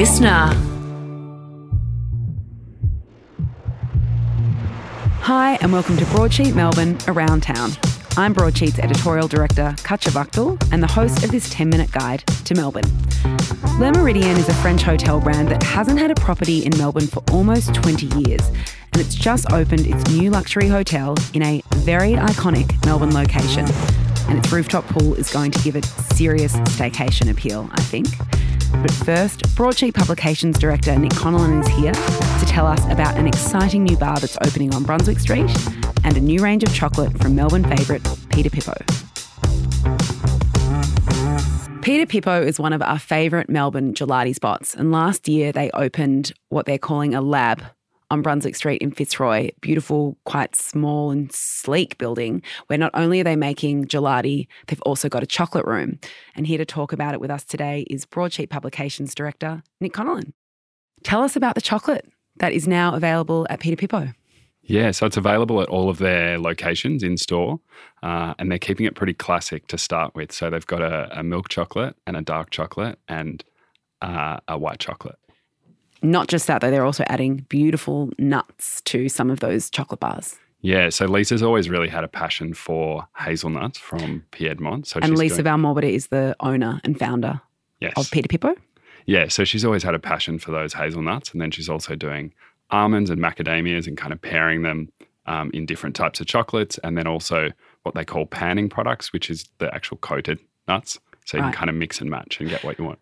listener. Hi, and welcome to Broadsheet Melbourne Around Town. I'm Broadsheet's editorial director, Katya and the host of this 10 minute guide to Melbourne. Le Meridien is a French hotel brand that hasn't had a property in Melbourne for almost 20 years, and it's just opened its new luxury hotel in a very iconic Melbourne location. And its rooftop pool is going to give it serious staycation appeal, I think. But first, Broadsheet Publications director Nick Connellan is here to tell us about an exciting new bar that's opening on Brunswick Street and a new range of chocolate from Melbourne favourite Pidapipo. Peter Pippo is one of our favourite Melbourne gelati spots, and last year they opened what they're calling a lab on Brunswick Street in Fitzroy, beautiful, quite small and sleek building where not only are they making gelati, they've also got a chocolate room. And here to talk about it with us today is Broadsheet Publications Director Nick Connellan. Tell us about the chocolate that is now available at Pidapipo. Yeah, so it's available at all of their locations in store, uh, and they're keeping it pretty classic to start with. So they've got a, a milk chocolate and a dark chocolate and uh, a white chocolate. Not just that, though, they're also adding beautiful nuts to some of those chocolate bars. Yeah, so Lisa's always really had a passion for hazelnuts from Piedmont. So and Lisa doing- Valmorbida is the owner and founder yes. of Pidapipo. Yeah, so she's always had a passion for those hazelnuts, and then she's also doing almonds and macadamias and kind of pairing them um, in different types of chocolates, and then also what they call panning products, which is the actual coated nuts. So you Right. can kind of mix and match and get what you want.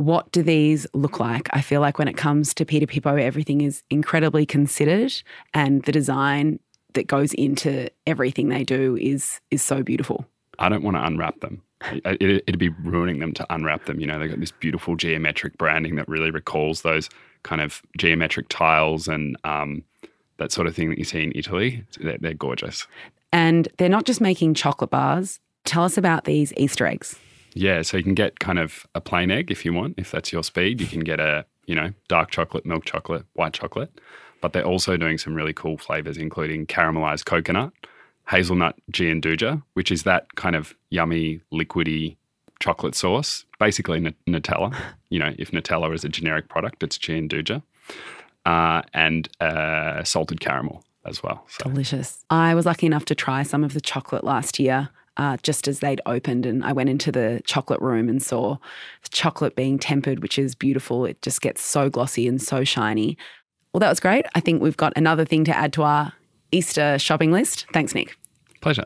What do these look like? I feel like when it comes to Pidapipo, everything is incredibly considered, and the design that goes into everything they do is is so beautiful. I don't want to unwrap them. It, it, it'd be ruining them to unwrap them. You know, they've got this beautiful geometric branding that really recalls those kind of geometric tiles and um, that sort of thing that you see in Italy. They're, they're gorgeous. And they're not just making chocolate bars. Tell us about these Easter eggs. Yeah, so you can get kind of a plain egg if you want, if that's your speed. You can get a, you know, dark chocolate, milk chocolate, white chocolate. But they're also doing some really cool flavors, including caramelized coconut, hazelnut gianduja, which is that kind of yummy, liquidy chocolate sauce, basically N- Nutella. You know, if Nutella is a generic product, it's gianduja, uh, and uh, salted caramel as well. So Delicious. I was lucky enough to try some of the chocolate last year. Uh, just as they'd opened, and I went into the chocolate room and saw the chocolate being tempered, which is beautiful. It just gets so glossy and so shiny. Well, that was great. I think we've got another thing to add to our Easter shopping list. Thanks, Nick. pleasure.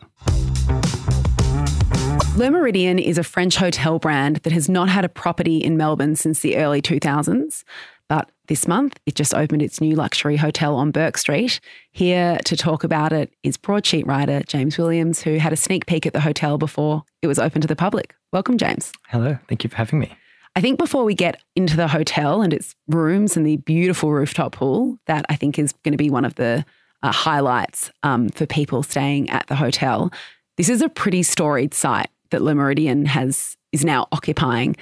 Le Meridien is a French hotel brand that has not had a property in Melbourne since the early 2000s. But this month, it just opened its new luxury hotel on Bourke Street. Here to talk about it is broadsheet writer James Williams, who had a sneak peek at the hotel before it was open to the public. Welcome, James. Hello, thank you for having me. I think before we get into the hotel and its rooms and the beautiful rooftop pool, that I think is going to be one of the uh, highlights um, for people staying at the hotel. This is a pretty storied site that Le Meridien has is now occupying.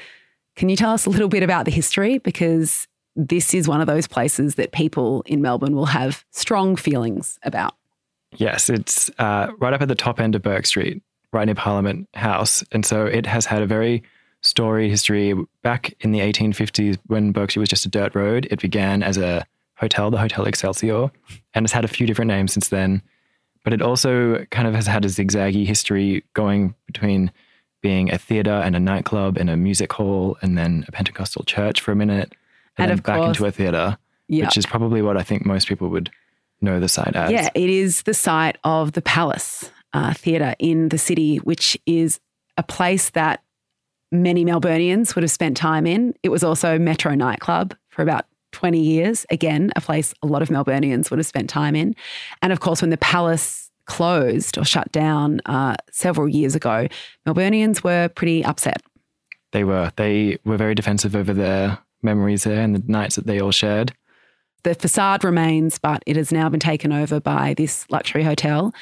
Can you tell us a little bit about the history? Because this is one of those places that people in Melbourne will have strong feelings about. Yes, it's uh, right up at the top end of Bourke Street, right near Parliament House. And so it has had a very storied history. Back in the 1850s, when Street was just a dirt road, it began as a hotel, the Hotel Excelsior, and it's had a few different names since then. But it also kind of has had a zigzaggy history going between being a theatre and a nightclub and a music hall and then a Pentecostal church for a minute And and, then back course- into a theatre, Yeah. which is probably what I think most people would know the site as. Yeah, it is the site of the Palace uh, Theatre in the city, which is a place that many Melburnians would have spent time in. It was also Metro nightclub for about 20 years. Again, a place a lot of Melburnians would have spent time in. And of course, when the Palace closed or shut down uh, several years ago, Melburnians were pretty upset. They were. They were very defensive over their memories there and the nights that they all shared. The facade remains, but it has now been taken over by this luxury hotel.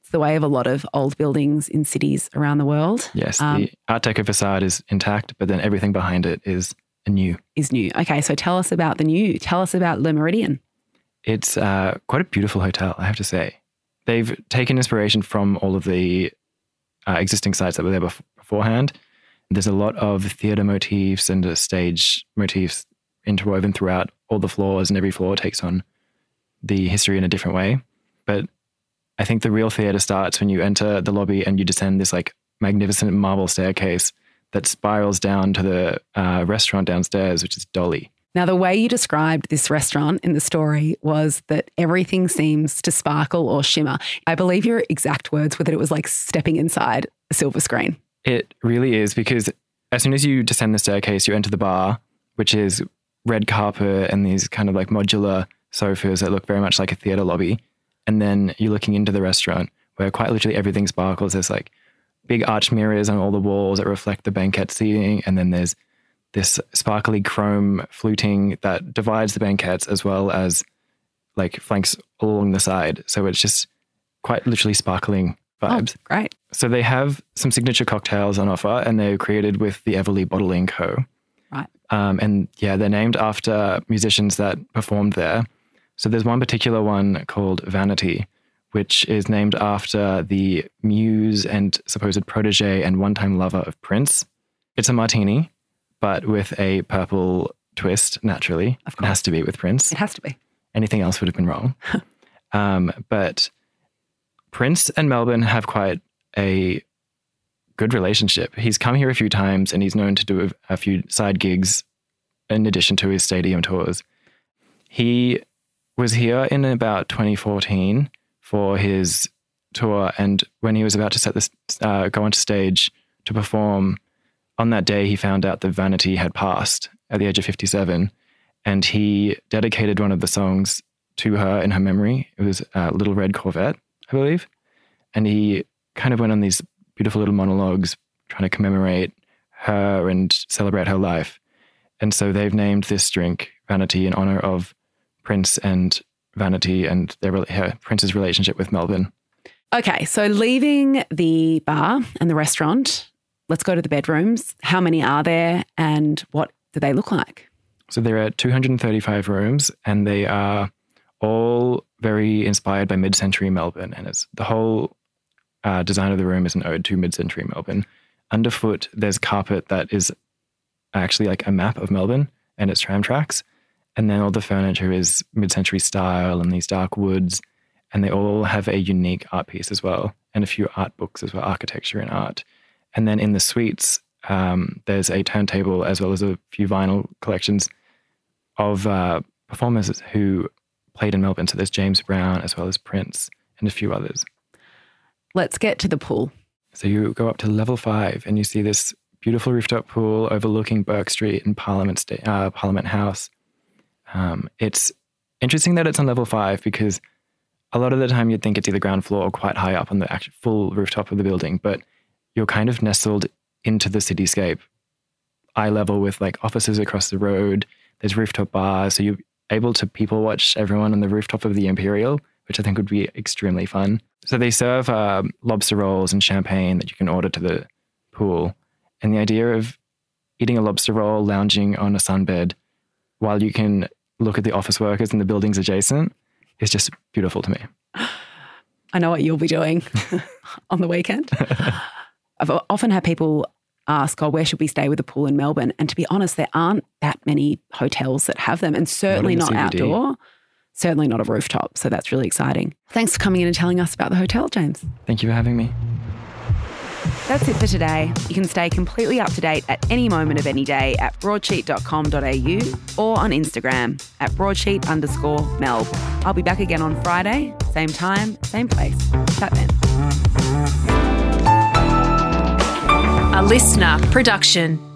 It's the way of a lot of old buildings in cities around the world. Yes, Um, the Art Deco facade is intact, but then everything behind it is new. is new. Okay, so tell us about the new. Tell us about Le Meridien. It's uh, quite a beautiful hotel, I have to say. They've taken inspiration from all of the uh, existing sites that were there bef- beforehand. There's a lot of theatre motifs and uh, stage motifs interwoven throughout all the floors, and every floor takes on the history in a different way. But I think the real theater starts when you enter the lobby and you descend this like magnificent marble staircase that spirals down to the uh, restaurant downstairs, which is Dolly. Now, the way you described this restaurant in the story was that everything seems to sparkle or shimmer. I believe your exact words were that it was like stepping inside a silver screen. It really is because as soon as you descend the staircase, you enter the bar, which is red carpet and these kind of like modular sofas that look very much like a theater lobby. And then you're looking into the restaurant where quite literally everything sparkles. There's like big arch mirrors on all the walls that reflect the banquet seating. And then there's this sparkly chrome fluting that divides the banquettes as well as like flanks along the side. So it's just quite literally sparkling vibes. Oh, great. So they have some signature cocktails on offer and they're created with the Everly Bottling Co. Right. Um, and yeah, they're named after musicians that performed there. So there's one particular one called Vanity, which is named after the muse and supposed protege and one time lover of Prince. It's a martini, but with a purple twist, naturally. Of course. It has to be with Prince. It has to be. Anything else would have been wrong. um, but Prince and Melbourne have quite a good relationship. He's come here a few times and he's known to do a, few side gigs in addition to his stadium tours. He was here in about 2014 for his tour, and when he was about to set this, uh, go onto stage to perform, on that day he found out that Vanity had passed at the age of 57, and he dedicated one of the songs to her in her memory. It was uh, Little Red Corvette, I believe, and he kind of went on these beautiful little monologues trying to commemorate her and celebrate her life. And so they've named this drink Vanity in honor of Prince and Vanity and their her, Prince's relationship with Melbourne. Okay, so leaving the bar and the restaurant, let's go to the bedrooms. How many are there and what do they look like? So there are 235 rooms and they are all very inspired by mid-century Melbourne and it's the whole uh, design of the room is an ode to mid-century Melbourne. Underfoot, there's carpet that is actually like a map of Melbourne and its tram tracks. And then all the furniture is mid century style and these dark woods. And they all have a unique art piece as well, and a few art books as well, architecture and art. And then in the suites, um, there's a turntable as well as a few vinyl collections of uh, performers who played in Melbourne. So there's James Brown as well as Prince and a few others. Let's get to the pool. So you go up to level five and you see this beautiful rooftop pool overlooking Bourke Street and Parliament, uh, Parliament House. Um, it's interesting that it's on level five because a lot of the time you'd think it's either ground floor or quite high up on the actual full rooftop of the building, but you're kind of nestled into the cityscape, eye level with like offices across the road. There's rooftop bars, so you're able to people watch everyone on the rooftop of the Imperial, which I think would be extremely fun. So they serve uh, lobster rolls and champagne that you can order to the pool, and the idea of eating a lobster roll, lounging on a sunbed, while you can look at the office workers in the buildings adjacent is just beautiful to me. I know what you'll be doing on the weekend. I've often had people ask, oh, where should we stay with a pool in Melbourne? And to be honest, there aren't that many hotels that have them, and certainly Not not, outdoor, certainly not a rooftop. So that's really exciting. Thanks for coming in and telling us about the hotel, James. Thank you for having me. That's it for today. You can stay completely up to date at any moment of any day at broadsheet.com.au or on Instagram at broadsheet underscore melb. I'll be back again on Friday, same time, same place. Chat then. A listener production.